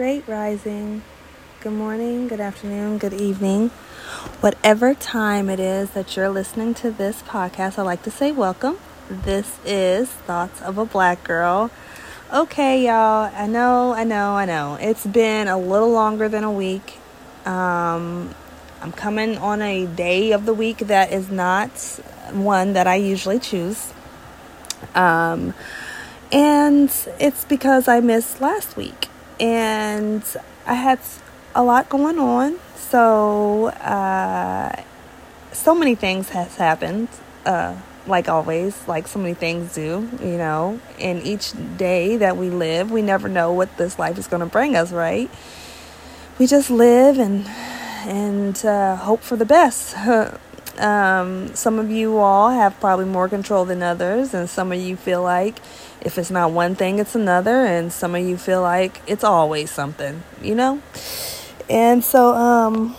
Great rising. Good morning, good afternoon, good evening. Whatever time it is that you're listening to this podcast, I'd like to say welcome. This is Thoughts of a Black Girl. Okay, y'all, I know, I know, I know. It's been a little longer than a week. Um, I'm coming on a day of the week that is not one that I usually choose. Um, and it's because I missed last week and I had a lot going on. So, uh, so many things has happened. Uh, like always, like so many things do, you know. And each day that we live, we never know what this life is going to bring us, right? We just live and and uh, hope for the best. um, some of you all have probably more control than others, and some of you feel like if it's not one thing, it's another, and some of you feel like it's always something, you know? And so, um,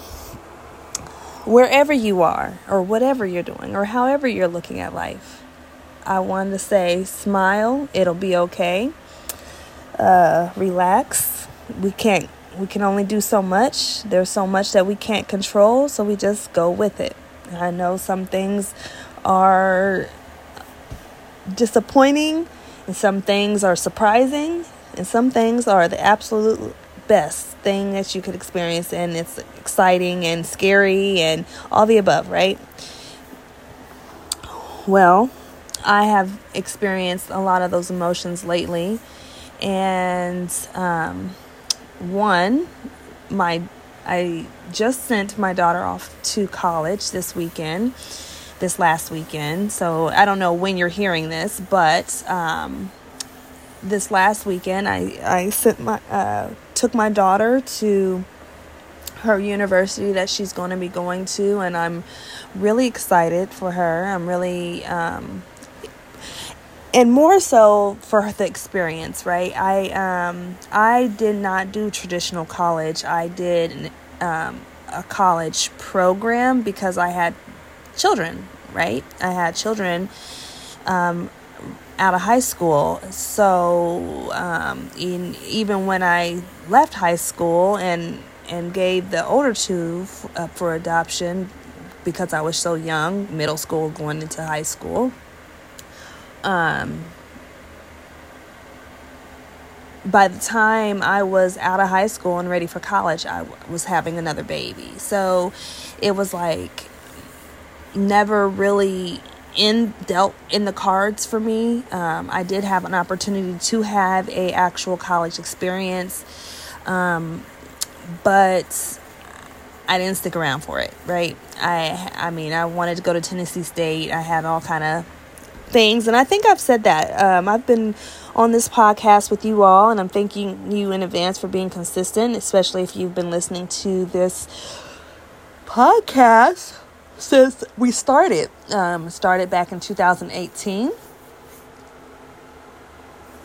wherever you are, or whatever you're doing, or however you're looking at life, I want to say smile, it'll be okay. Uh, relax. We can't, we can only do so much. There's so much that we can't control, so we just go with it. I know some things are disappointing and some things are surprising, and some things are the absolute best thing that you could experience, and it's exciting and scary and all the above, right? Well, I have experienced a lot of those emotions lately, and um, one, my I just sent my daughter off to college this weekend this last weekend. So I don't know when you're hearing this, but um, this last weekend I I sent my uh, took my daughter to her university that she's going to be going to, and I'm really excited for her. I'm really um, and more so for the experience, right? I um, I did not do traditional college. I did um, a college program because I had children, right? I had children um, out of high school. So um, in, even when I left high school and and gave the older two f- up for adoption because I was so young, middle school going into high school. Um, by the time I was out of high school and ready for college, I was having another baby. So it was like never really in dealt in the cards for me. Um, I did have an opportunity to have a actual college experience, um, but I didn't stick around for it. Right? I I mean I wanted to go to Tennessee State. I had all kind of things, and I think I've said that. Um, I've been on this podcast with you all, and I'm thanking you in advance for being consistent, especially if you've been listening to this podcast since we started. Um, started back in 2018.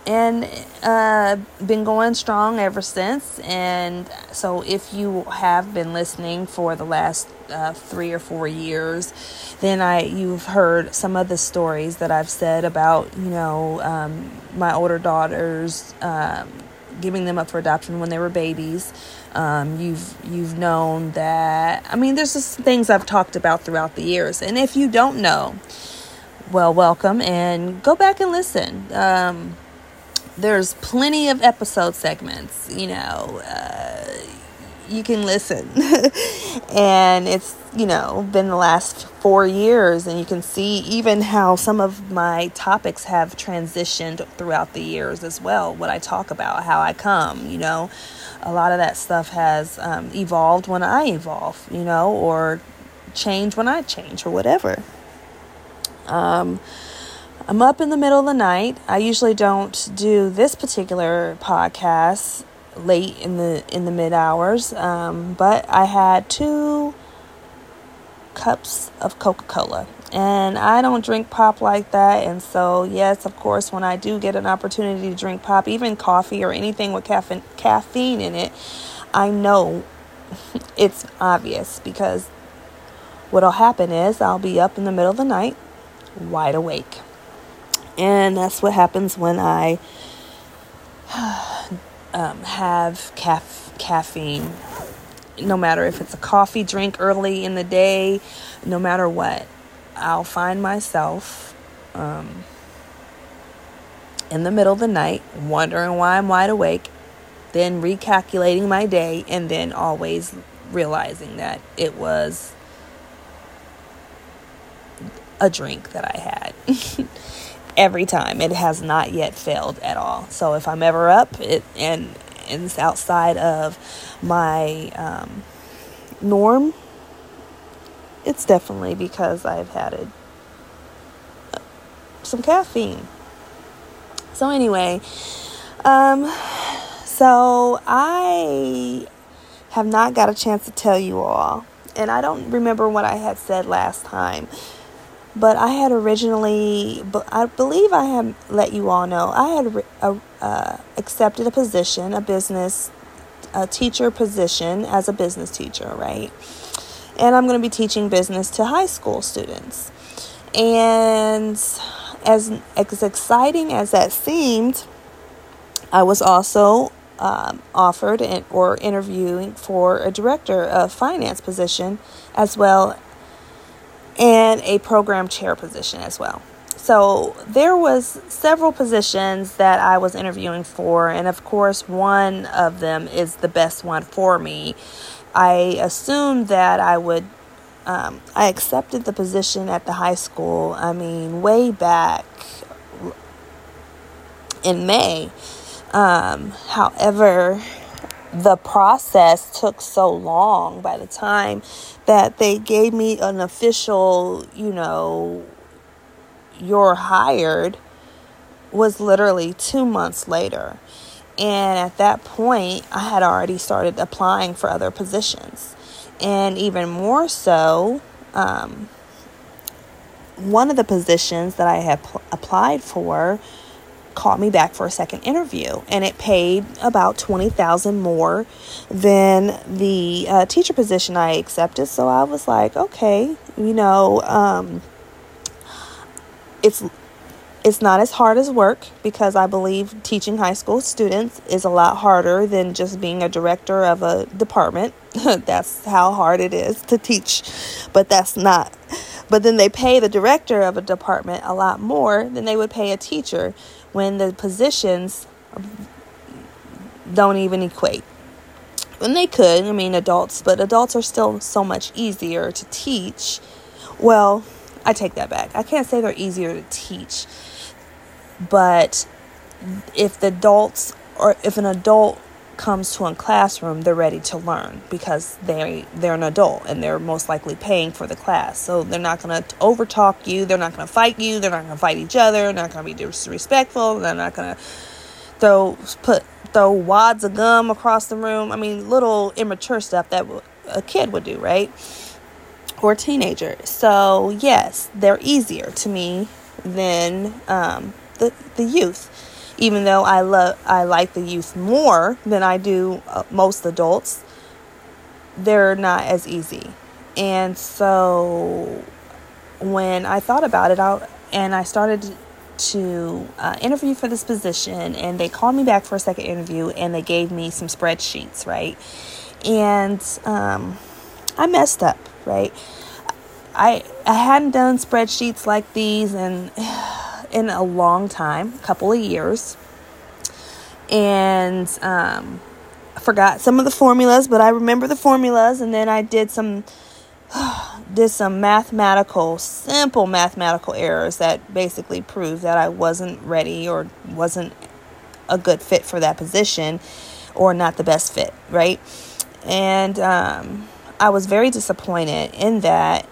And uh, been going strong ever since. And so, if you have been listening for the last uh, three or four years, then I you've heard some of the stories that I've said about you know um, my older daughters, um, giving them up for adoption when they were babies. Um, you've you've known that. I mean, there's just things I've talked about throughout the years, and if you don't know, well, welcome and go back and listen. Um, there's plenty of episode segments. You know, uh, you can listen, and it's you know been the last four years, and you can see even how some of my topics have transitioned throughout the years as well. What I talk about, how I come, you know a lot of that stuff has um, evolved when I evolve, you know, or change when I change or whatever. Um, I'm up in the middle of the night. I usually don't do this particular podcast late in the in the mid hours, um, but I had two cups of Coca Cola and I don't drink pop like that. And so, yes, of course, when I do get an opportunity to drink pop, even coffee or anything with caffeine, caffeine in it, I know it's obvious because what'll happen is I'll be up in the middle of the night, wide awake. And that's what happens when I um, have caf- caffeine, no matter if it's a coffee drink early in the day, no matter what. I'll find myself um, in the middle of the night wondering why I'm wide awake, then recalculating my day, and then always realizing that it was a drink that I had. Every time it has not yet failed at all. So if I'm ever up it and, and it's outside of my um, norm, it's definitely because I've had it, some caffeine. So anyway, um, so I have not got a chance to tell you all, and I don't remember what I had said last time but I had originally, I believe I had let you all know, I had uh, uh, accepted a position, a business, a teacher position as a business teacher, right? And I'm going to be teaching business to high school students. And as, as exciting as that seemed, I was also um, offered and, or interviewing for a director of finance position as well and a program chair position as well. So there was several positions that I was interviewing for and of course one of them is the best one for me. I assumed that I would um, I accepted the position at the high school. I mean, way back in May. Um, however, the process took so long by the time that they gave me an official, you know, you're hired was literally two months later. And at that point, I had already started applying for other positions. And even more so, um, one of the positions that I had pl- applied for called me back for a second interview and it paid about 20000 more than the uh, teacher position i accepted. So i was like okay you know um, it's it's not as hard as work because i believe teaching high school students is a lot harder than just being a director of a department. That's how hard it is to teach but that's not but then they pay the director of a department a lot more than they would pay a teacher when the positions don't even equate. And they could, I mean, adults, but adults are still so much easier to teach. Well, I take that back. I can't say they're easier to teach, but if the adults or if an adult comes to a classroom, they're ready to learn because they they're an adult and they're most likely paying for the class. So they're not going to overtalk you. They're not going to fight you. They're not going to fight each other. They're not going to be disrespectful. They're not going to throw put throw wads of gum across the room. I mean, little immature stuff that a kid would do, right? Or a teenager. So yes, they're easier to me than um, the the youth even though I love I like the youth more than I do uh, most adults, they're not as easy. And so when I thought about it out and I started to uh, interview for this position and they called me back for a second interview and they gave me some spreadsheets, right? And um, I messed up, right? I I hadn't done spreadsheets like these and in a long time, a couple of years. And um, forgot some of the formulas, but I remember the formulas. And then I did some did some mathematical, simple mathematical errors that basically proved that I wasn't ready or wasn't a good fit for that position or not the best fit, right? And um, I was very disappointed in that,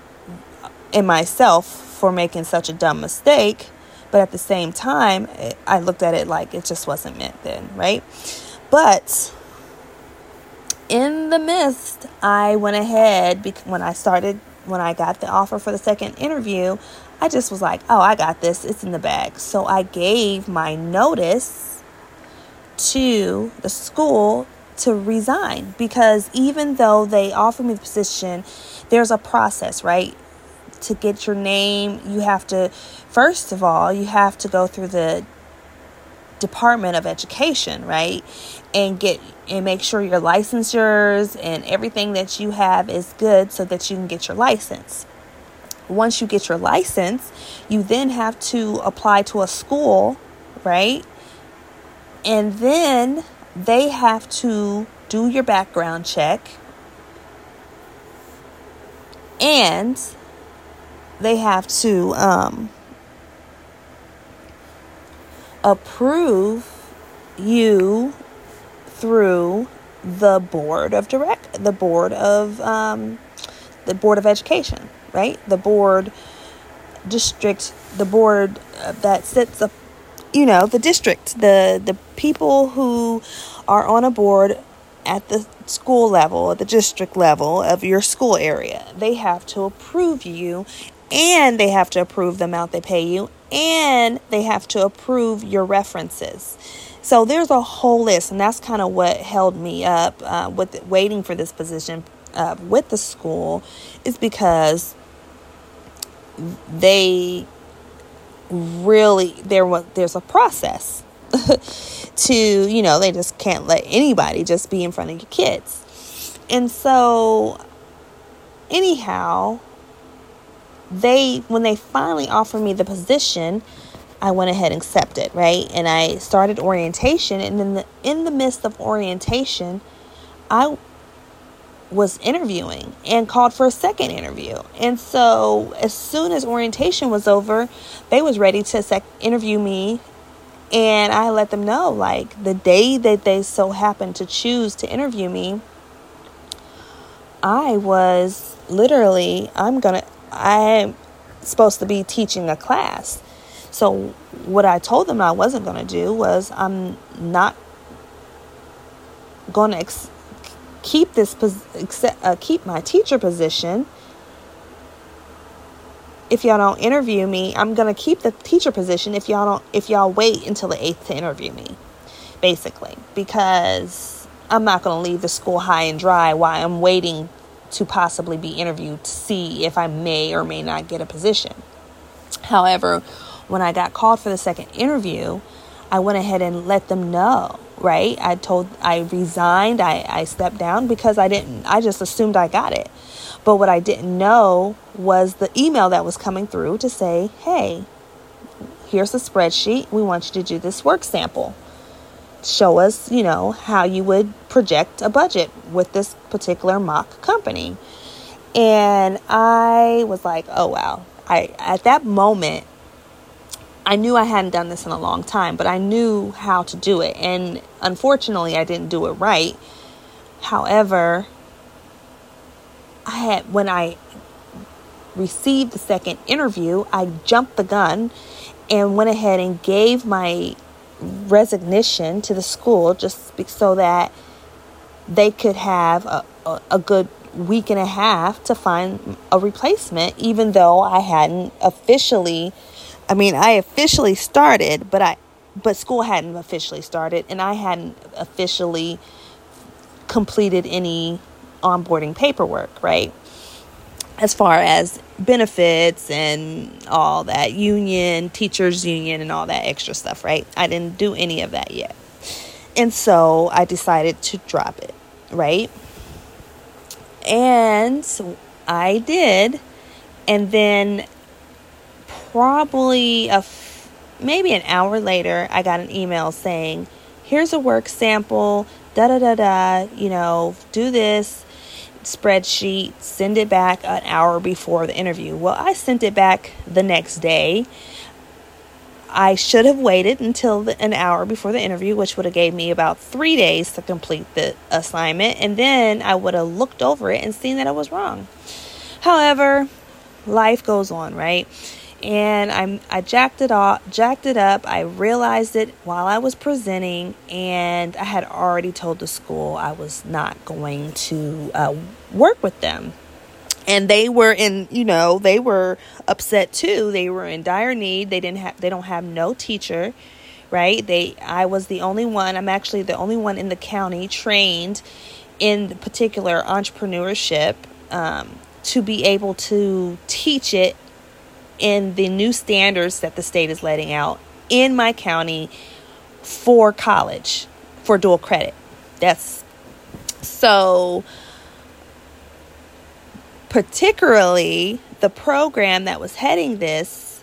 in myself, for making such a dumb mistake but at the same time, I looked at it like it just wasn't meant then, right? But in the midst, I went ahead when I started, when I got the offer for the second interview, I just was like, oh, I got this. It's in the bag. So I gave my notice to the school to resign because even though they offered me the position, there's a process, right? To get your name, you have to, first of all, you have to go through the Department of Education, right? And get and make sure your licensures and everything that you have is good so that you can get your license. Once you get your license, you then have to apply to a school, right? And then they have to do your background check and they have to um, approve you through the board of direct the board of um, the board of education right? The board district the board that sits up you know the district the the people who are on a board at the school level at the district level of your school area. They have to approve you and they have to approve the amount they pay you and they have to approve your references. So there's a whole list, and that's kind of what held me up uh, with waiting for this position uh, with the school, is because they really there was there's a process to you know they just can't let anybody just be in front of your kids, and so anyhow they when they finally offered me the position I went ahead and accepted, right? And I started orientation and then the in the midst of orientation, I was interviewing and called for a second interview. And so as soon as orientation was over, they was ready to sec- interview me and I let them know like the day that they so happened to choose to interview me, I was literally I'm going to I'm supposed to be teaching a class. So what I told them I wasn't going to do was I'm not going to ex- keep this pos- uh, keep my teacher position. If y'all don't interview me, I'm going to keep the teacher position if y'all don't if y'all wait until the 8th to interview me. Basically, because I'm not going to leave the school high and dry while I'm waiting to possibly be interviewed to see if I may or may not get a position. However, when I got called for the second interview, I went ahead and let them know, right? I told, I resigned, I, I stepped down because I didn't, I just assumed I got it. But what I didn't know was the email that was coming through to say, hey, here's a spreadsheet. We want you to do this work sample show us, you know, how you would project a budget with this particular mock company. And I was like, oh wow. I at that moment I knew I hadn't done this in a long time, but I knew how to do it. And unfortunately, I didn't do it right. However, I had when I received the second interview, I jumped the gun and went ahead and gave my resignation to the school just so that they could have a, a, good week and a half to find a replacement, even though I hadn't officially. I mean, I officially started, but I, but school hadn't officially started, and I hadn't officially completed any onboarding paperwork, right? As far as benefits and all that union, teachers union, and all that extra stuff, right? I didn't do any of that yet. And so I decided to drop it, right? And so I did. And then probably a f- maybe an hour later, I got an email saying, "Here's a work sample, da da da da, you know, do this spreadsheet, send it back an hour before the interview. Well, I sent it back the next day. I should have waited until the, an hour before the interview, which would have gave me about three days to complete the assignment, and then I would have looked over it and seen that I was wrong. However, life goes on, right? And I'm I jacked it off, jacked it up. I realized it while I was presenting, and I had already told the school I was not going to uh, work with them. And they were in, you know, they were upset too. They were in dire need. They didn't have, they don't have no teacher, right? They, I was the only one. I'm actually the only one in the county trained in particular entrepreneurship um, to be able to teach it in the new standards that the state is letting out in my county for college for dual credit. That's so particularly the program that was heading this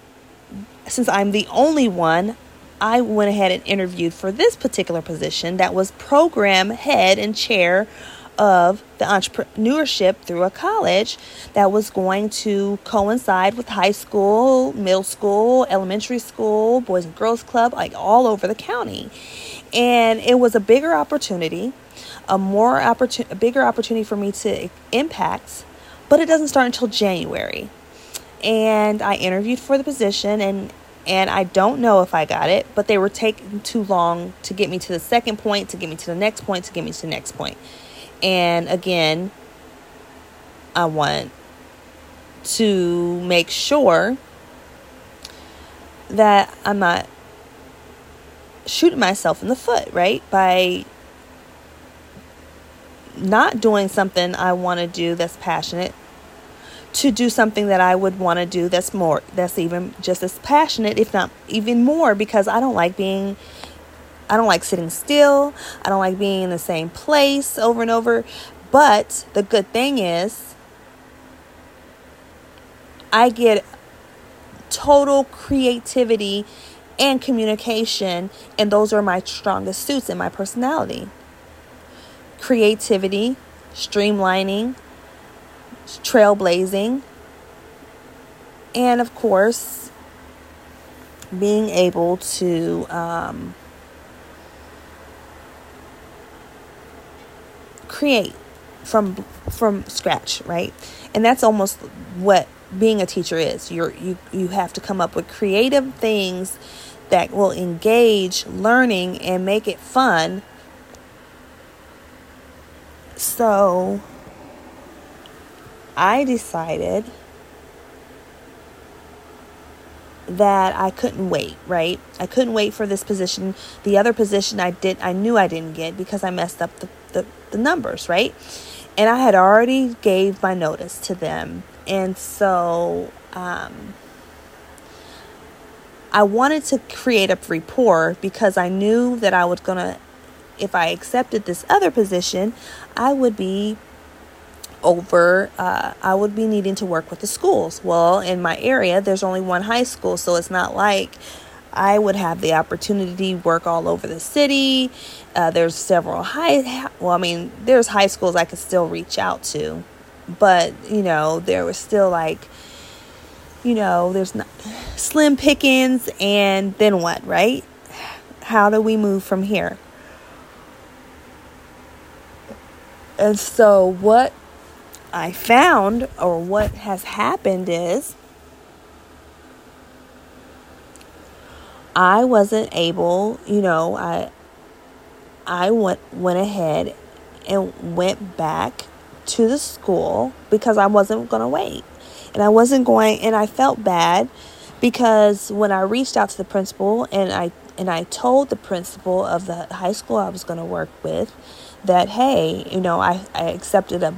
since I'm the only one I went ahead and interviewed for this particular position that was program head and chair of the entrepreneurship through a college that was going to coincide with high school, middle school, elementary school, boys and girls club, like all over the county. And it was a bigger opportunity, a more opportunity, a bigger opportunity for me to impact, but it doesn't start until January. And I interviewed for the position and and I don't know if I got it, but they were taking too long to get me to the second point, to get me to the next point, to get me to the next point. And again, I want to make sure that I'm not shooting myself in the foot, right? By not doing something I want to do that's passionate to do something that I would want to do that's more that's even just as passionate if not even more because I don't like being I don't like sitting still. I don't like being in the same place over and over. But the good thing is, I get total creativity and communication, and those are my strongest suits in my personality. Creativity, streamlining, trailblazing, and of course, being able to um, create from from scratch, right? And that's almost what being a teacher is. You're you you have to come up with creative things that will engage learning and make it fun. So I decided that I couldn't wait, right? I couldn't wait for this position. The other position I did I knew I didn't get because I messed up the, the, numbers, right? And I had already gave my notice to them. And so um, I wanted to create a rapport because I knew that I was going to if I accepted this other position, I would be over uh, i would be needing to work with the schools well in my area there's only one high school so it's not like i would have the opportunity to work all over the city. Uh, there's several high well i mean there's high schools i could still reach out to but you know there was still like you know there's not slim pickings and then what right? How do we move from here? And so what I found, or what has happened, is I wasn't able, you know, I I went went ahead and went back to the school because I wasn't going to wait. And I wasn't going and I felt bad because when I reached out to the principal and I and I told the principal of the high school I was going to work with that hey, you know, I I accepted a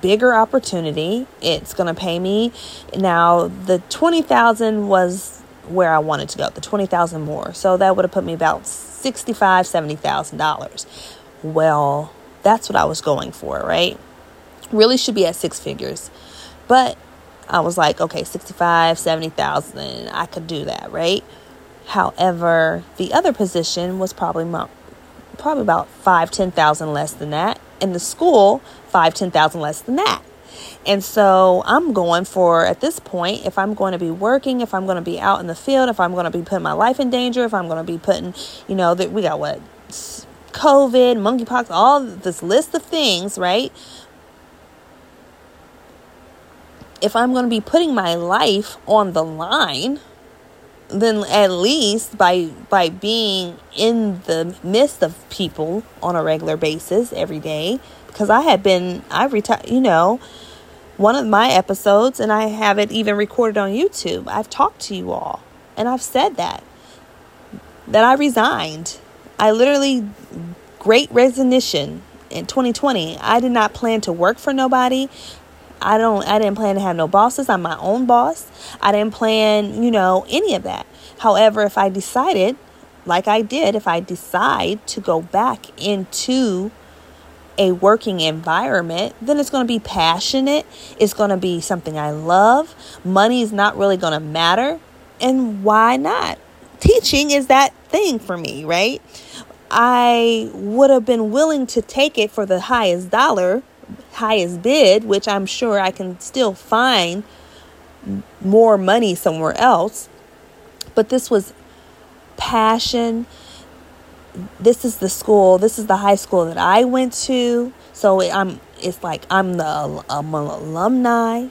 bigger opportunity. It's going to pay me. Now, the 20,000 was where I wanted to go, the 20,000 more. So that would have put me about 65, 70,000 dollars. Well, that's what I was going for, right? Really should be at six figures. But I was like, okay, 65, 70,000, I could do that, right? However, the other position was probably probably about five, ten thousand less than that. And the school, five, ten thousand less than that. And so I'm going for, at this point, if I'm going to be working, if I'm going to be out in the field, if I'm going to be putting my life in danger, if I'm going to be putting, you know, that we got what? COVID, monkeypox, all this list of things, right? If I'm going to be putting my life on the line, then at least by by being in the midst of people on a regular basis every day because I had been I retired you know one of my episodes and I have it even recorded on YouTube I've talked to you all and I've said that that I resigned I literally great resignation in 2020 I did not plan to work for nobody I don't I didn't plan to have no bosses. I'm my own boss. I didn't plan, you know, any of that. However, if I decided like I did, if I decide to go back into a working environment, then it's going to be passionate. It's going to be something I love. Money is not really going to matter. And why not? Teaching is that thing for me, right? I would have been willing to take it for the highest dollar, highest bid, which I'm sure I can still find more money somewhere else. But this was passion. This is the school, this is the high school that I went to. So I'm it's like I'm the I'm an alumni.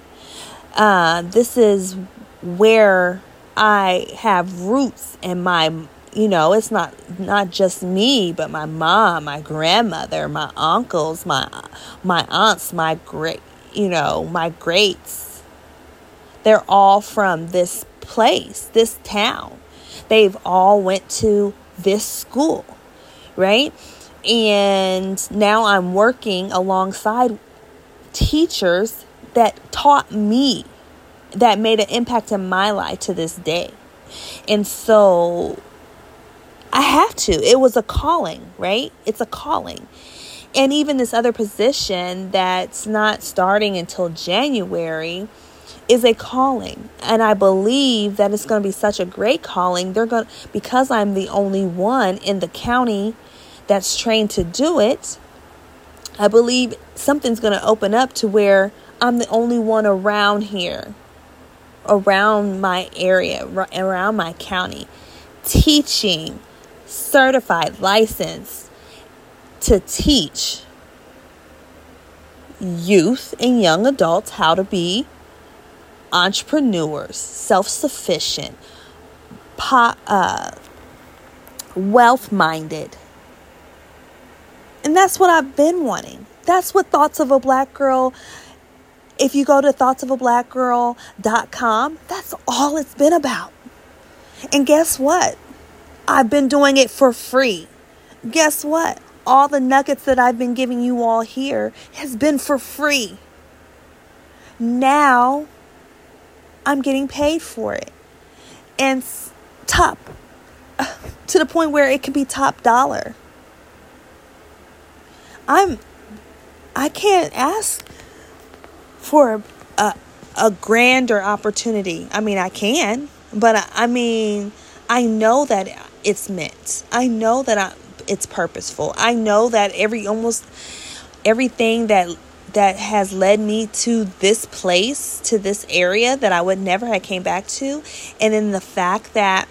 Uh, this is where I have roots and my you know it's not not just me but my mom my grandmother my uncles my my aunts my great you know my greats they're all from this place this town they've all went to this school right and now i'm working alongside teachers that taught me that made an impact in my life to this day and so I have to. It was a calling, right? It's a calling. And even this other position that's not starting until January is a calling. And I believe that it's going to be such a great calling. They're going because I'm the only one in the county that's trained to do it. I believe something's going to open up to where I'm the only one around here, around my area, around my county, teaching certified license to teach youth and young adults how to be entrepreneurs, self sufficient, po- uh, wealth minded. And that's what I've been wanting. That's what Thoughts of a Black Girl, if you go to thoughtsofablackgirl.com, that's all it's been about. And guess what? I've been doing it for free. Guess what? All the nuggets that I've been giving you all here has been for free. Now I'm getting paid for it. And top to the point where it can be top dollar. I'm I can't ask for a a grander opportunity. I mean, I can, but I, I mean, I know that it's meant. I know that I, it's purposeful. I know that every almost everything that that has led me to this place, to this area that I would never have came back to, and then the fact that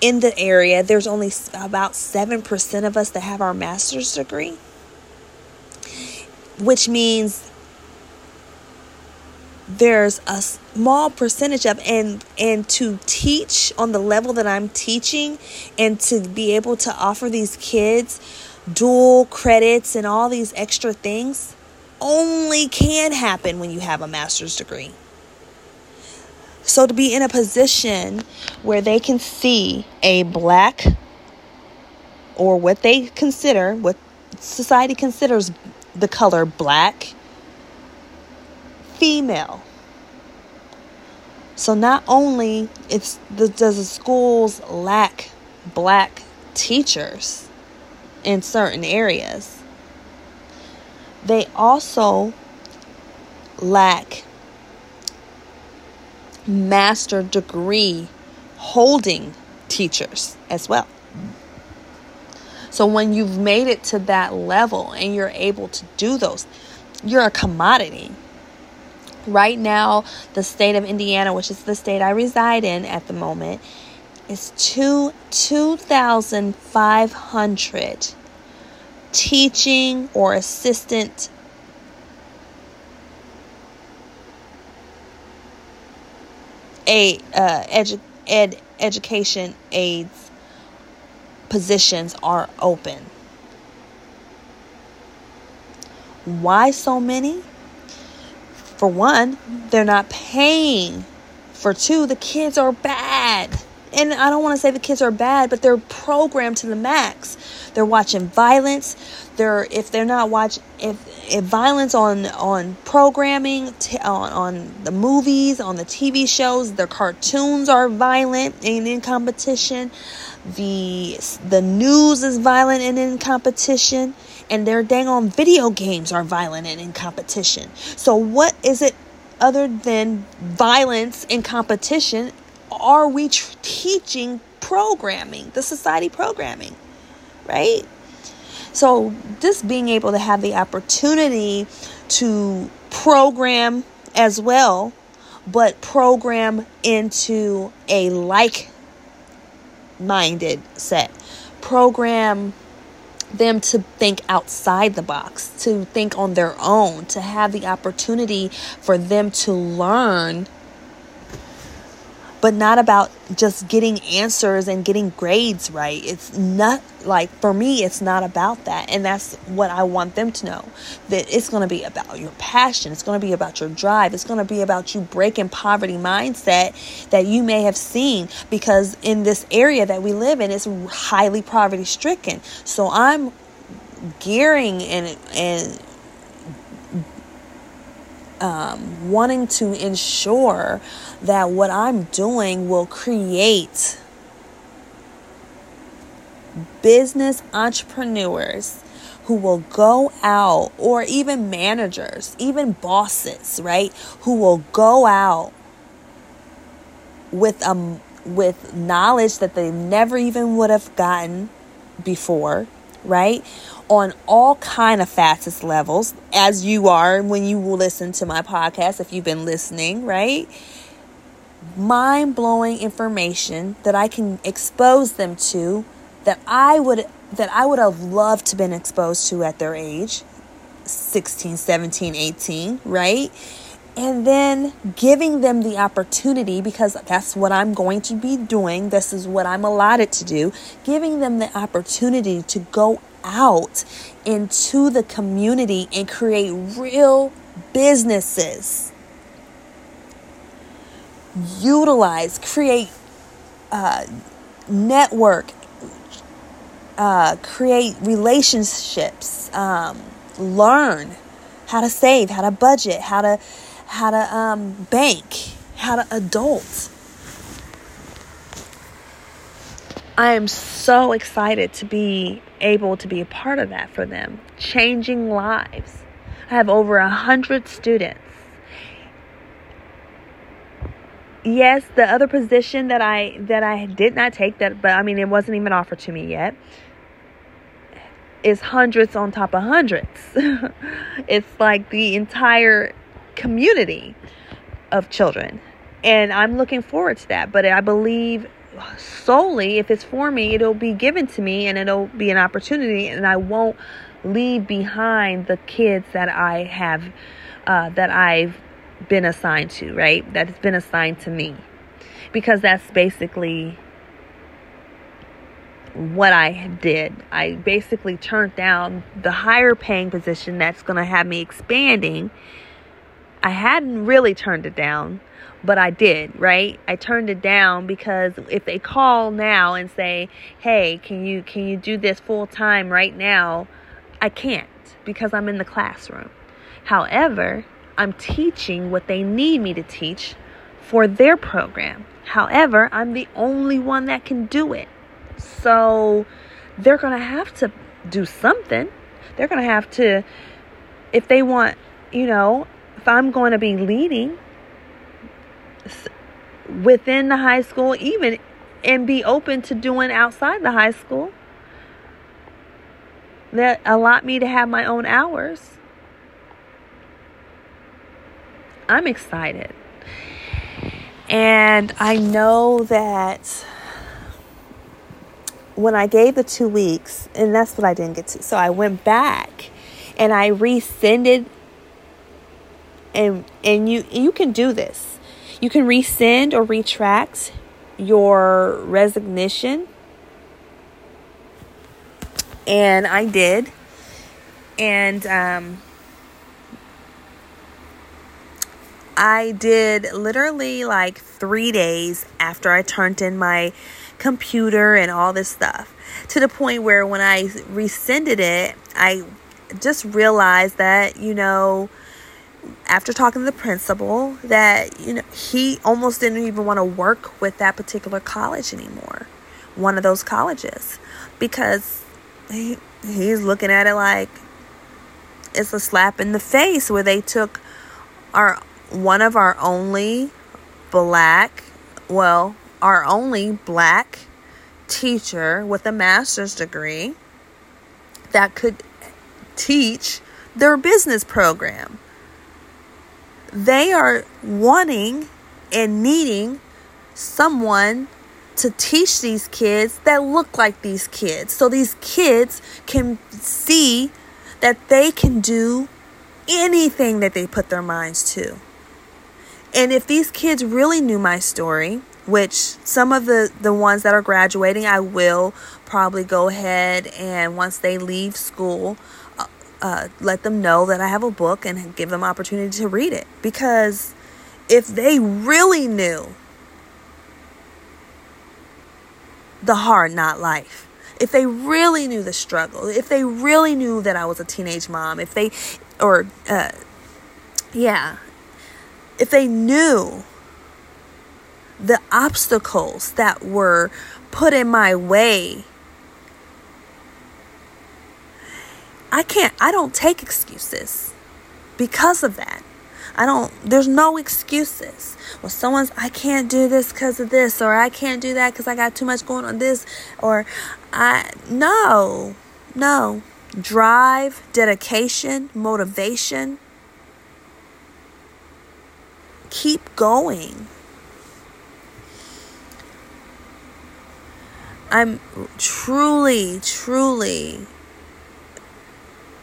in the area there's only about 7% of us that have our master's degree, which means there's a small percentage of and and to teach on the level that I'm teaching and to be able to offer these kids dual credits and all these extra things only can happen when you have a master's degree. So to be in a position where they can see a black or what they consider what society considers the color black female. So not only it's the, does the schools lack black teachers in certain areas, they also lack master degree holding teachers as well. So when you've made it to that level and you're able to do those, you're a commodity. Right now, the state of Indiana, which is the state I reside in at the moment, is two two thousand five hundred teaching or assistant a uh, edu- ed education aides positions are open. Why so many? For one, they're not paying. For two, the kids are bad. And I don't want to say the kids are bad, but they're programmed to the max. They're watching violence. They're if they're not watching if, if violence on on programming t- on on the movies, on the TV shows, their cartoons are violent and in competition. the the news is violent and in competition and their dang on video games are violent and in competition. So what is it other than violence and competition are we tr- teaching programming, the society programming, right? So, just being able to have the opportunity to program as well, but program into a like minded set, program them to think outside the box, to think on their own, to have the opportunity for them to learn but not about just getting answers and getting grades right. It's not like for me, it's not about that. And that's what I want them to know that it's going to be about your passion, it's going to be about your drive, it's going to be about you breaking poverty mindset that you may have seen because in this area that we live in, it's highly poverty stricken. So I'm gearing and, and, um, wanting to ensure that what I'm doing will create business entrepreneurs who will go out, or even managers, even bosses, right? Who will go out with um with knowledge that they never even would have gotten before, right? on all kind of facets levels as you are when you will listen to my podcast if you've been listening right mind-blowing information that i can expose them to that i would that i would have loved to been exposed to at their age 16 17 18 right and then giving them the opportunity because that's what I'm going to be doing. This is what I'm allotted to do. Giving them the opportunity to go out into the community and create real businesses. Utilize, create, uh, network, uh, create relationships, um, learn how to save, how to budget, how to how to um, bank, how to adult. I am so excited to be able to be a part of that for them, changing lives. I have over a hundred students. Yes, the other position that I that I did not take that, but I mean it wasn't even offered to me yet. Is hundreds on top of hundreds. it's like the entire community of children, and I'm looking forward to that. But I believe solely if it's for me it'll be given to me and it'll be an opportunity and i won't leave behind the kids that i have uh, that i've been assigned to right that has been assigned to me because that's basically what I did. I basically turned down the higher paying position that's going to have me expanding. I hadn't really turned it down but I did, right? I turned it down because if they call now and say, "Hey, can you can you do this full time right now?" I can't because I'm in the classroom. However, I'm teaching what they need me to teach for their program. However, I'm the only one that can do it. So, they're going to have to do something. They're going to have to if they want, you know, if I'm going to be leading within the high school, even and be open to doing outside the high school that allot me to have my own hours. I'm excited. And I know that when I gave the two weeks, and that's what I didn't get to. So I went back and I rescinded and and you you can do this you can rescind or retract your resignation. And I did. And um, I did literally like three days after I turned in my computer and all this stuff. To the point where when I rescinded it, I just realized that, you know, after talking to the principal that you know he almost didn't even want to work with that particular college anymore one of those colleges because he, he's looking at it like it's a slap in the face where they took our one of our only black, well, our only black teacher with a master's degree that could teach their business program. They are wanting and needing someone to teach these kids that look like these kids so these kids can see that they can do anything that they put their minds to. And if these kids really knew my story, which some of the, the ones that are graduating, I will probably go ahead and once they leave school, uh, let them know that I have a book and give them opportunity to read it. Because if they really knew the hard not life, if they really knew the struggle, if they really knew that I was a teenage mom, if they, or, uh, yeah, if they knew the obstacles that were put in my way, I can't, I don't take excuses because of that. I don't, there's no excuses. Well, someone's, I can't do this because of this, or I can't do that because I got too much going on this, or I, no, no. Drive, dedication, motivation. Keep going. I'm truly, truly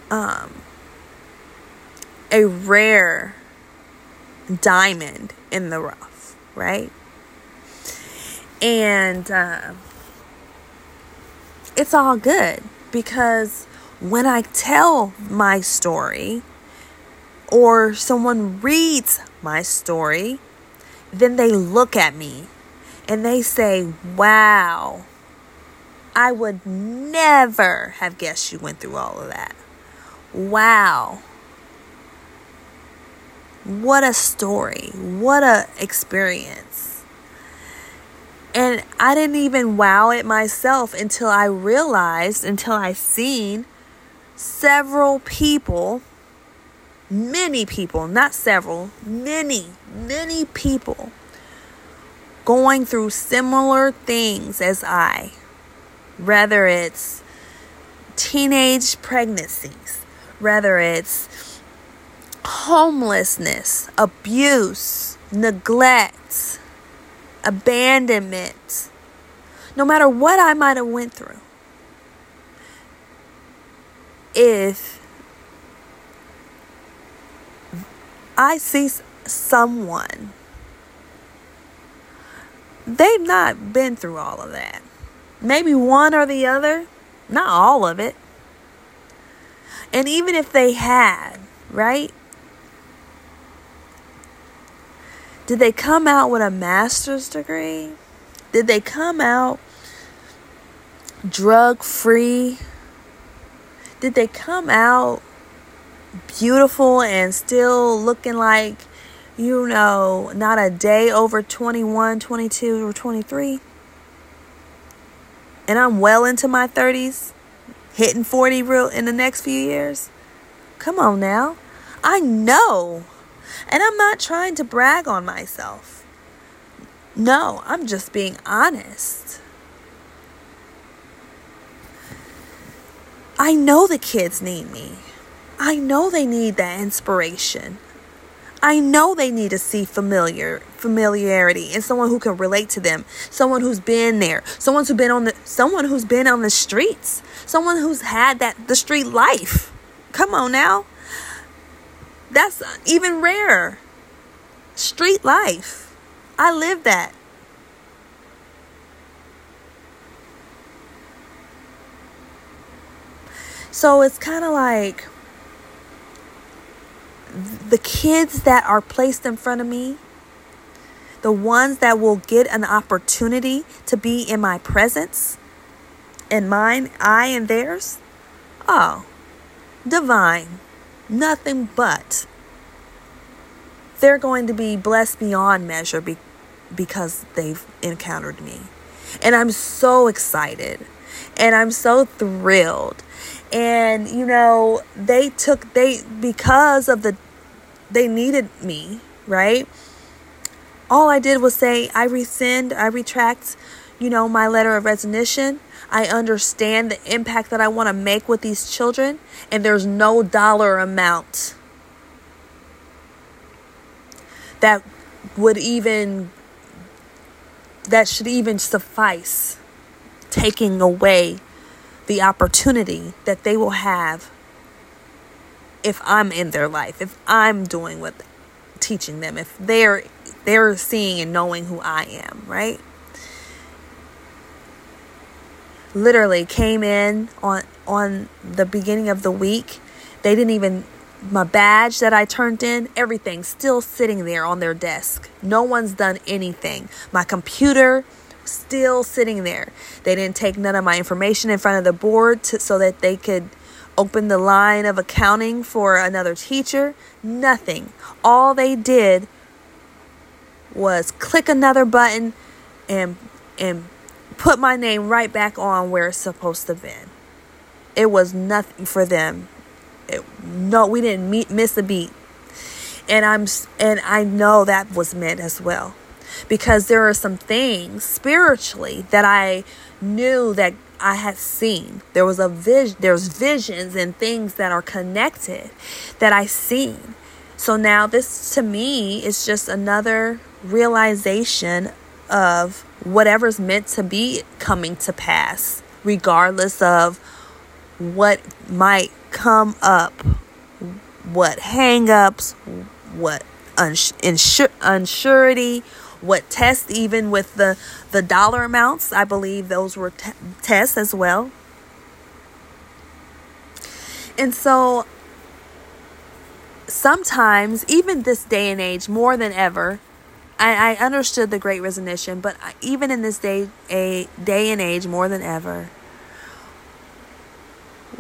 um, a rare diamond in the rough, right? And uh, it's all good because when I tell my story or someone reads my story, then they look at me and they say, Wow, I would never have guessed you went through all of that. Wow. What a story. What a experience. And I didn't even wow it myself until I realized, until I seen several people, many people, not several, many, many people going through similar things as I. Whether it's teenage pregnancies, whether it's homelessness, abuse, neglect, abandonment, no matter what I might have went through. If I see someone, they've not been through all of that. Maybe one or the other, not all of it. And even if they had, right? Did they come out with a master's degree? Did they come out drug free? Did they come out beautiful and still looking like, you know, not a day over 21, 22, or 23? And I'm well into my 30s, hitting 40 real in the next few years? Come on now. I know and I'm not trying to brag on myself. No, I'm just being honest. I know the kids need me. I know they need that inspiration. I know they need to see familiar familiarity and someone who can relate to them, someone who's been there, someone who's been on the someone who's been on the streets, someone who's had that the street life. Come on now. That's even rarer. Street life. I live that. So it's kind of like the kids that are placed in front of me, the ones that will get an opportunity to be in my presence, in mine, I and theirs. Oh, divine nothing but they're going to be blessed beyond measure be, because they've encountered me. And I'm so excited. And I'm so thrilled. And you know, they took they because of the they needed me, right? All I did was say I rescind, I retract, you know, my letter of resignation. I understand the impact that I want to make with these children, and there's no dollar amount that would even that should even suffice taking away the opportunity that they will have if I'm in their life, if I'm doing what teaching them, if they're they're seeing and knowing who I am, right? Literally came in on on the beginning of the week. They didn't even my badge that I turned in, everything still sitting there on their desk. No one's done anything. My computer still sitting there. They didn't take none of my information in front of the board to, so that they could open the line of accounting for another teacher. Nothing. All they did was click another button and and put my name right back on where it's supposed to be. It was nothing for them it, no, we didn't meet, miss a beat. And I'm and I know that was meant as well. Because there are some things spiritually that I knew that I had seen. There was a vision there's visions and things that are connected that I seen. So now this to me is just another realization of whatever's meant to be coming to pass, regardless of what might come up, what hangups, what uns- unsurety, what tests, even with the, the dollar amounts. I believe those were t- tests as well. And so sometimes, even this day and age, more than ever, I, I understood the great resignation, but even in this day, a day and age, more than ever,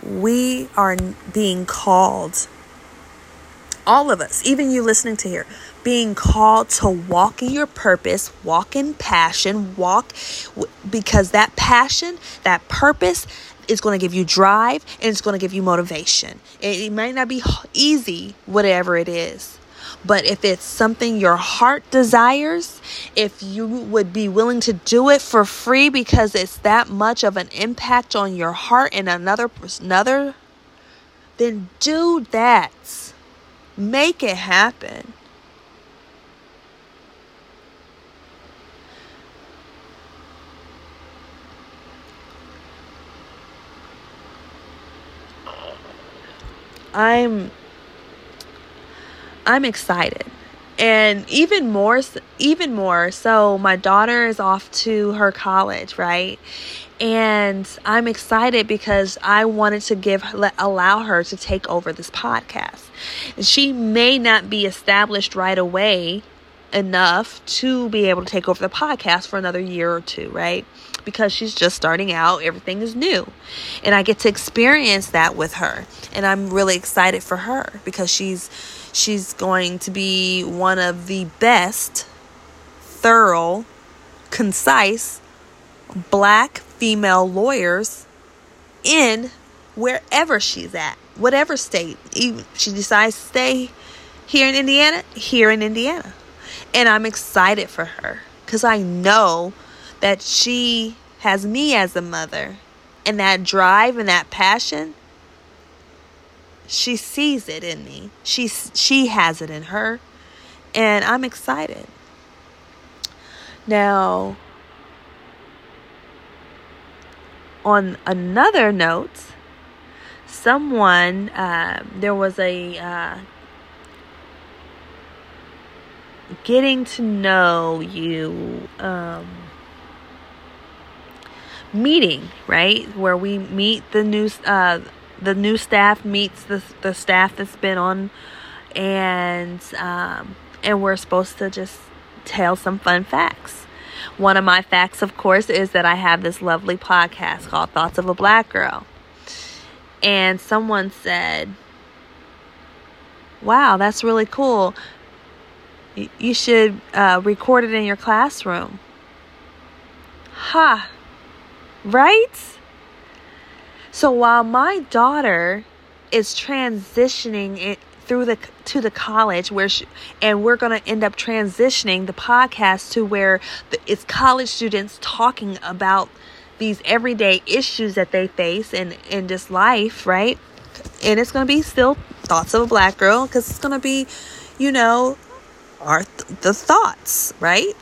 we are being called, all of us, even you listening to here, being called to walk in your purpose, walk in passion, walk because that passion, that purpose is going to give you drive and it's going to give you motivation. It, it might not be easy, whatever it is. But if it's something your heart desires, if you would be willing to do it for free because it's that much of an impact on your heart and another another then do that. Make it happen. I'm I'm excited. And even more even more so my daughter is off to her college, right? And I'm excited because I wanted to give allow her to take over this podcast. She may not be established right away enough to be able to take over the podcast for another year or two, right? Because she's just starting out, everything is new. And I get to experience that with her. And I'm really excited for her because she's she's going to be one of the best, thorough, concise black female lawyers in wherever she's at, whatever state. Even she decides to stay here in Indiana, here in Indiana. And I'm excited for her because I know that she has me as a mother and that drive and that passion. She sees it in me. She she has it in her and I'm excited. Now, on another note, someone, uh, there was a uh, getting to know you um, meeting, right? Where we meet the new uh, the new staff meets the the staff that's been on, and um, and we're supposed to just tell some fun facts. One of my facts, of course, is that I have this lovely podcast called Thoughts of a Black Girl. And someone said, Wow, that's really cool you should uh, record it in your classroom. Ha! Right? So while my daughter is transitioning it through the to the college where she, and we're going to end up transitioning the podcast to where the, it's college students talking about these everyday issues that they face in in this life, right? And it's going to be still thoughts of a black girl because it's going to be, you know, our th- the thoughts, right?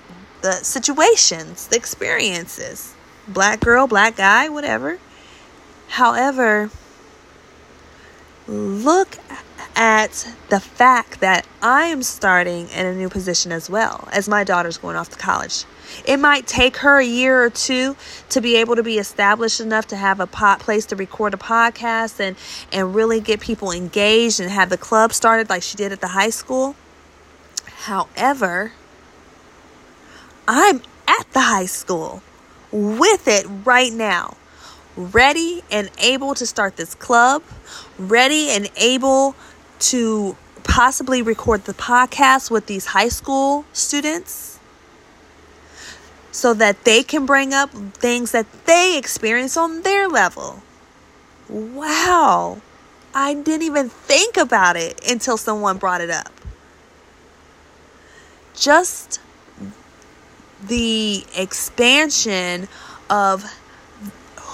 The situations, the experiences. Black girl, black guy, whatever. However, look at the fact that I am starting in a new position as well as my daughter's going off to college. It might take her a year or two to be able to be established enough to have a pot place to record a podcast and and really get people engaged and have the club started like she did at the high school. However, I'm at the high school with it right now ready and able to start this club, ready and able to possibly record the podcast with these high school students so that they can bring up things that they experience on their level. Wow. I didn't even think about it until someone brought it up. Just the expansion of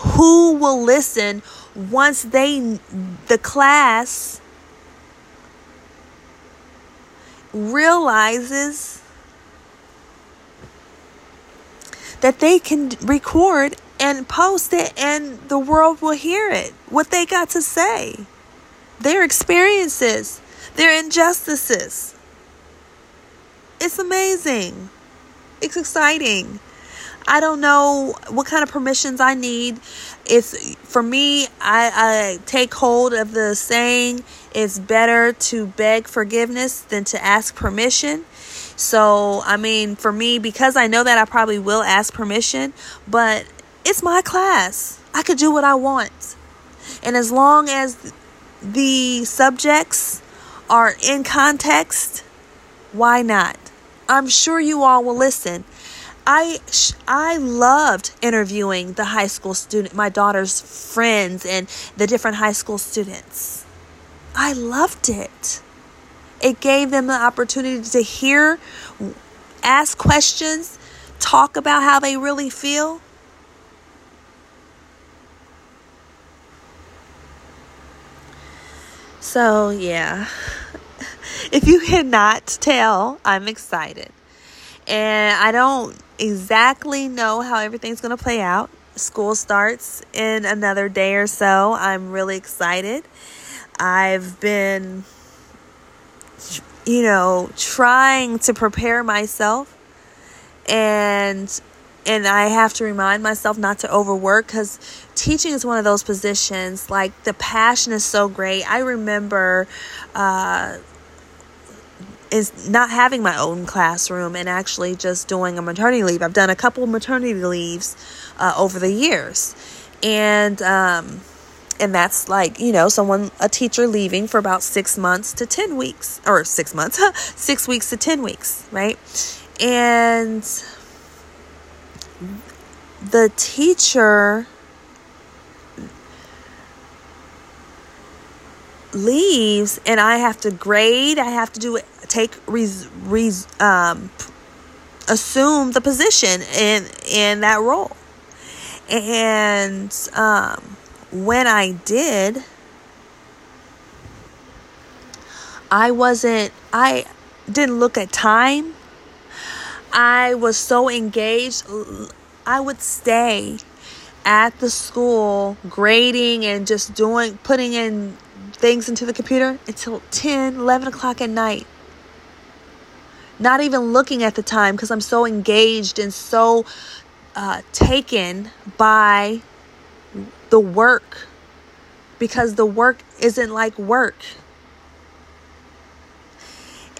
who will listen once they the class realizes that they can record and post it and the world will hear it what they got to say their experiences their injustices. It's amazing. It's exciting I don't know what kind of permissions I need. It's for me, I, I take hold of the saying it's better to beg forgiveness than to ask permission. So, I mean, for me, because I know that I probably will ask permission, but it's my class. I could do what I want. And as long as the subjects are in context, why not? I'm sure you all will listen. I I loved interviewing the high school student, my daughter's friends and the different high school students. I loved it. It gave them the opportunity to hear, ask questions, talk about how they really feel. So, yeah. If you cannot tell, I'm excited. And I don't exactly know how everything's going to play out. School starts in another day or so. I'm really excited. I've been, you know, trying to prepare myself and and I have to remind myself not to overwork because teaching is one of those positions. Like the passion is so great. I remember uh, is not having my own classroom and actually just doing a maternity leave. I've done a couple maternity leaves uh, over the years, and um, and that's like you know someone a teacher leaving for about six months to ten weeks or six months, six weeks to ten weeks, right? And the teacher leaves and I have to grade, I have to do it take res, res, um, assume the position in in that role. And um, when I did, I wasn't. I didn't look at time. I was so engaged. I would stay at the school grading and just doing putting in things into the computer until 10 11 o'clock at night not even looking at the time because I'm so engaged and so uh, taken by the work because the work isn't like work.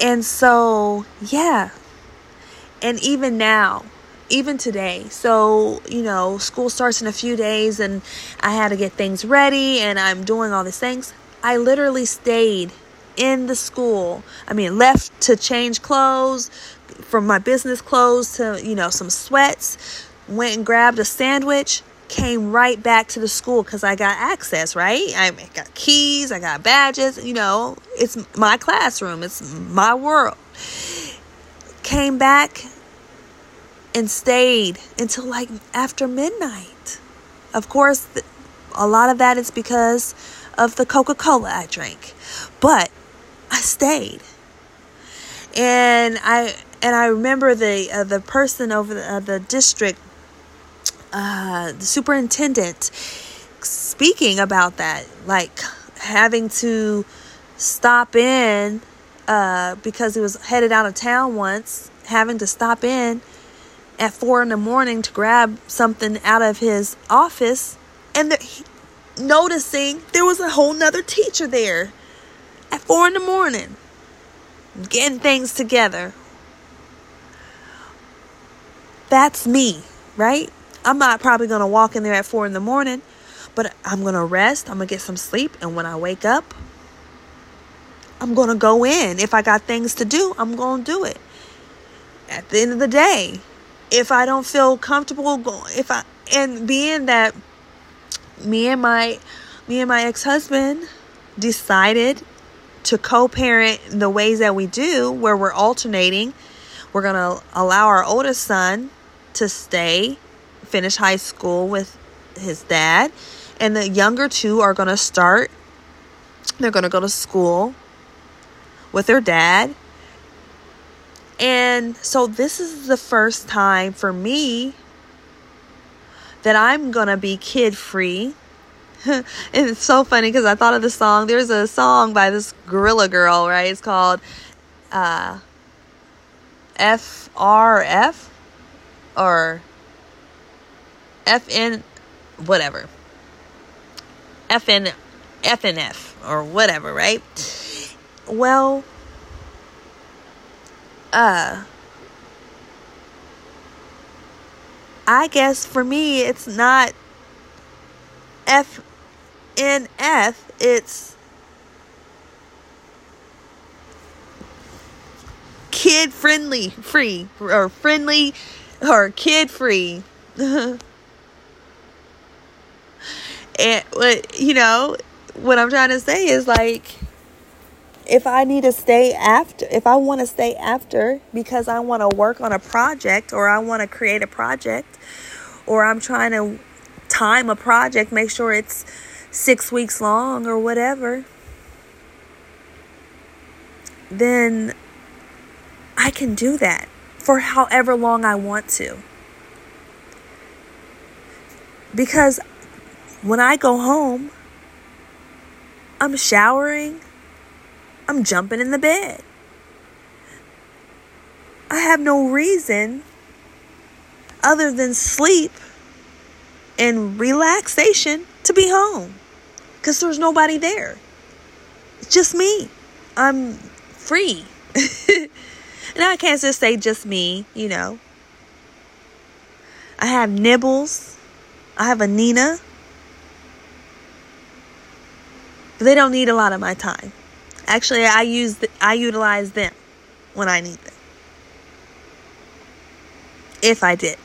And so, yeah. And even now, even today. So, you know, school starts in a few days and I had to get things ready and I'm doing all these things. I literally stayed in the school. I mean, left to change clothes from my business clothes to, you know, some sweats. went and grabbed a sandwich, came right back to the school because I got access, right? I got keys, I got badges, you know, it's my classroom, it's my world. Came back and stayed until like after midnight. Of course, a lot of that is because of the Coca Cola I drank, but I stayed. And I and I remember the uh, the person over the, uh, the district, uh, the superintendent, speaking about that, like having to stop in uh, because he was headed out of town once, having to stop in at four in the morning to grab something out of his office, and the, noticing there was a whole nother teacher there at four in the morning getting things together that's me, right? I'm not probably going to walk in there at four in the morning, but I'm going to rest. I'm going to get some sleep. And when I wake up, I'm going to go in. If I got things to do, I'm going to do it. At the end of the day, if I don't feel comfortable going, if I, and being that me and my, me and my ex-husband decided to co-parent the ways that we do, where we're alternating, we're going to allow our oldest son to stay, finish high school with his dad. And the younger two are going to start, they're going to go to school with their dad. And so this is the first time for me that I'm going to be kid free. it's so funny because I thought of the song. There's a song by this GloRilla girl, right? It's called uh, FRF or FN, whatever. FN, FNF or whatever, right? Well, uh, I guess for me, it's not FNF, it's kid friendly, free, or friendly or kid free. and what you know, what I'm trying to say is like if I need to stay after, if I want to stay after because I want to work on a project or I want to create a project or I'm trying to time a project, make sure it's six weeks long or whatever, then I can do that for however long I want to. Because when I go home, I'm showering, I'm jumping in the bed. I have no reason other than sleep and relaxation to be home because there's nobody there. It's just me. I'm free. And I can't just say just me, you know. I have Nibbles. I have a Nina. They don't need a lot of my time. Actually, I use the, I utilize them when I need them. If I did.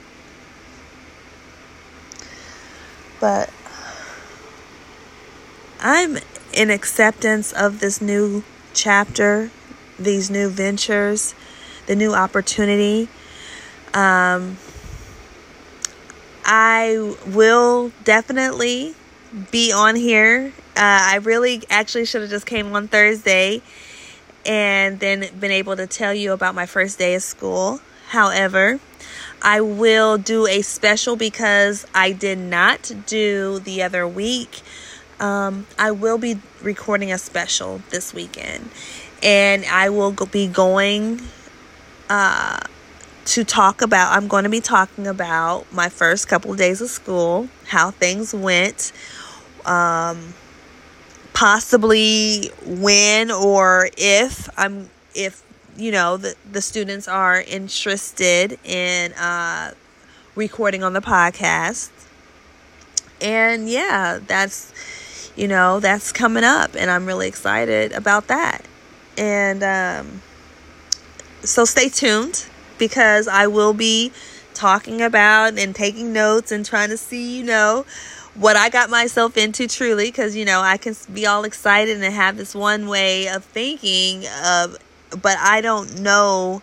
But I'm in acceptance of this new chapter, these new ventures the new opportunity. Um, I will definitely be on here. Uh, I really actually should have just came on Thursday and then been able to tell you about my first day of school. However, I will do a special because I did not do the other week. Um, I will be recording a special this weekend, and I will be going uh, to talk about. I'm going to be talking about my first couple of days of school, how things went, um, possibly when or if I'm if you know the the students are interested in uh, recording on the podcast. And yeah, that's you know that's coming up, and I'm really excited about that. And um, so stay tuned because I will be talking about and taking notes and trying to see, you know, what I got myself into truly because, you know, I can be all excited and have this one way of thinking of, but I don't know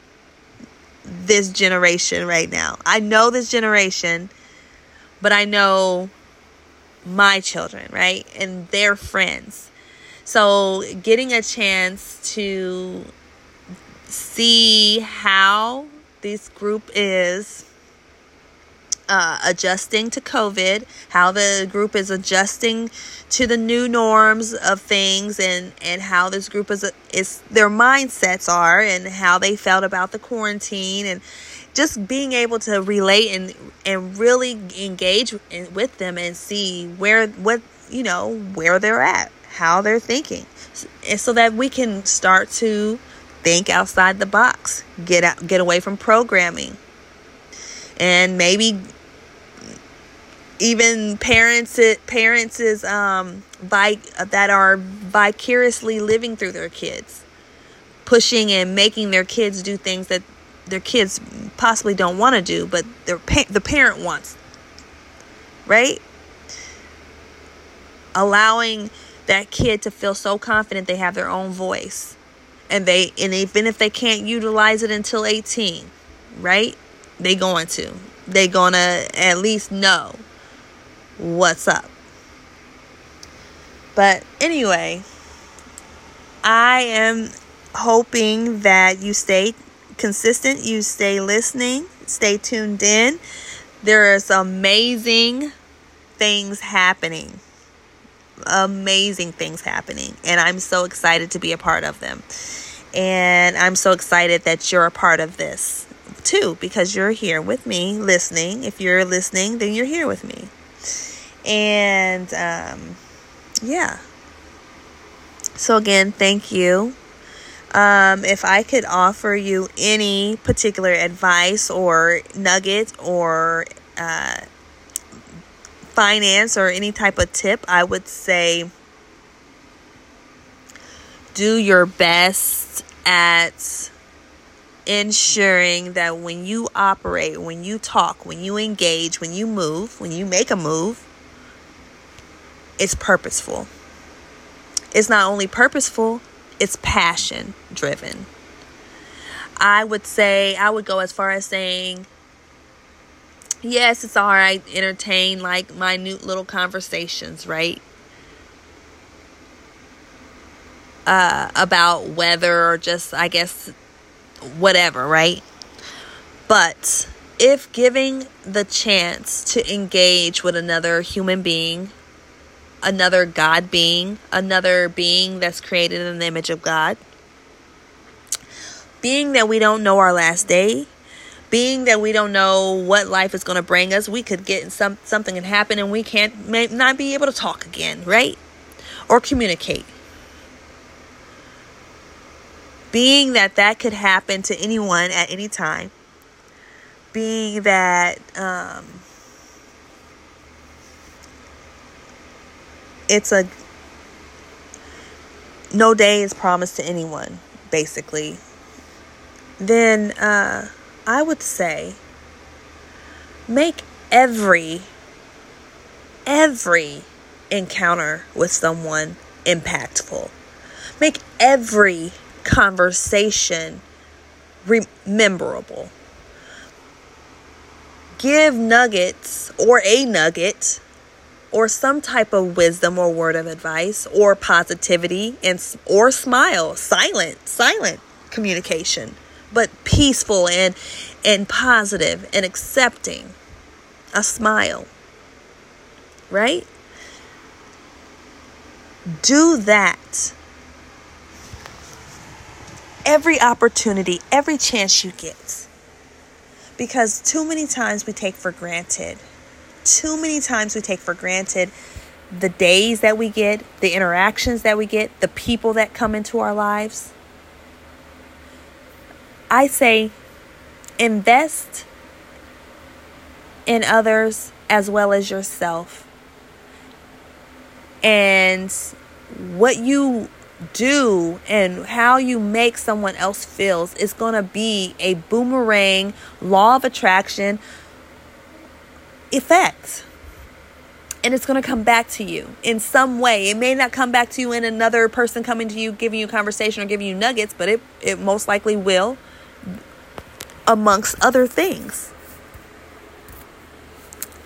this generation right now. I know this generation, but I know my children, right? And their friends. So getting a chance to see how this group is uh, adjusting to COVID, how the group is adjusting to the new norms of things, and and how this group is is their mindsets are, and how they felt about the quarantine, and just being able to relate and and really engage with them and see where what you know where they're at, how they're thinking, and so that we can start to think outside the box, get out, get away from programming. And maybe even parents parents is um by that are vicariously living through their kids pushing and making their kids do things that their kids possibly don't want to do but their pa- the parent wants right allowing that kid to feel so confident they have their own voice and they and even if they can't utilize it until 18 right they going to they gonna at least know what's up. But anyway, I am hoping that you stay consistent, you stay listening, stay tuned in. There is amazing things happening. Amazing things happening. And I'm so excited to be a part of them. And I'm so excited that you're a part of this too, because you're here with me listening. If you're listening, then you're here with me. And um, yeah. So, again, thank you. Um, if I could offer you any particular advice or nugget or uh, finance or any type of tip, I would say do your best at ensuring that when you operate, when you talk, when you engage, when you move, when you make a move, it's purposeful. It's not only purposeful, it's passion driven. I would say, I would go as far as saying, yes, it's all right, entertain like minute little conversations, right? Uh, about weather or just, I guess, whatever, right? But if giving the chance to engage with another human being, another God being, another being that's created in the image of God, being that we don't know our last day, being that we don't know what life is going to bring us, we could get some something and happen and we can't may not be able to talk again, right? Or communicate. Being that that could happen to anyone at any time, being that um, it's a no day is promised to anyone, basically, then uh, I would say make every every encounter with someone impactful. Make every conversation rememberable. Give nuggets or a nugget or some type of wisdom or word of advice or positivity and or smile, silent, silent communication, but peaceful and and positive and accepting. A smile. Right? Do that every opportunity, every chance you get. Because too many times we take for granted, too many times we take for granted the days that we get, the interactions that we get, the people that come into our lives. I say invest in others as well as yourself. And what you do and how you make someone else feels is going to be a boomerang law of attraction effect. And it's going to come back to you in some way. It may not come back to you in another person coming to you, giving you conversation or giving you nuggets, but it, it most likely will, amongst other things.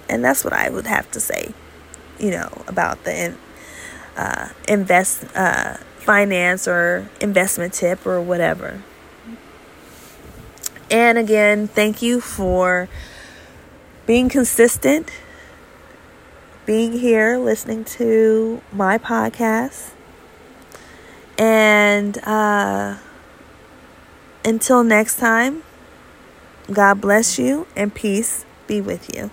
And that's what I would have to say, you know, about the uh, invest uh, finance or investment tip or whatever. And again, thank you for being consistent, being here, listening to my podcast. And uh, until next time, God bless you and peace be with you.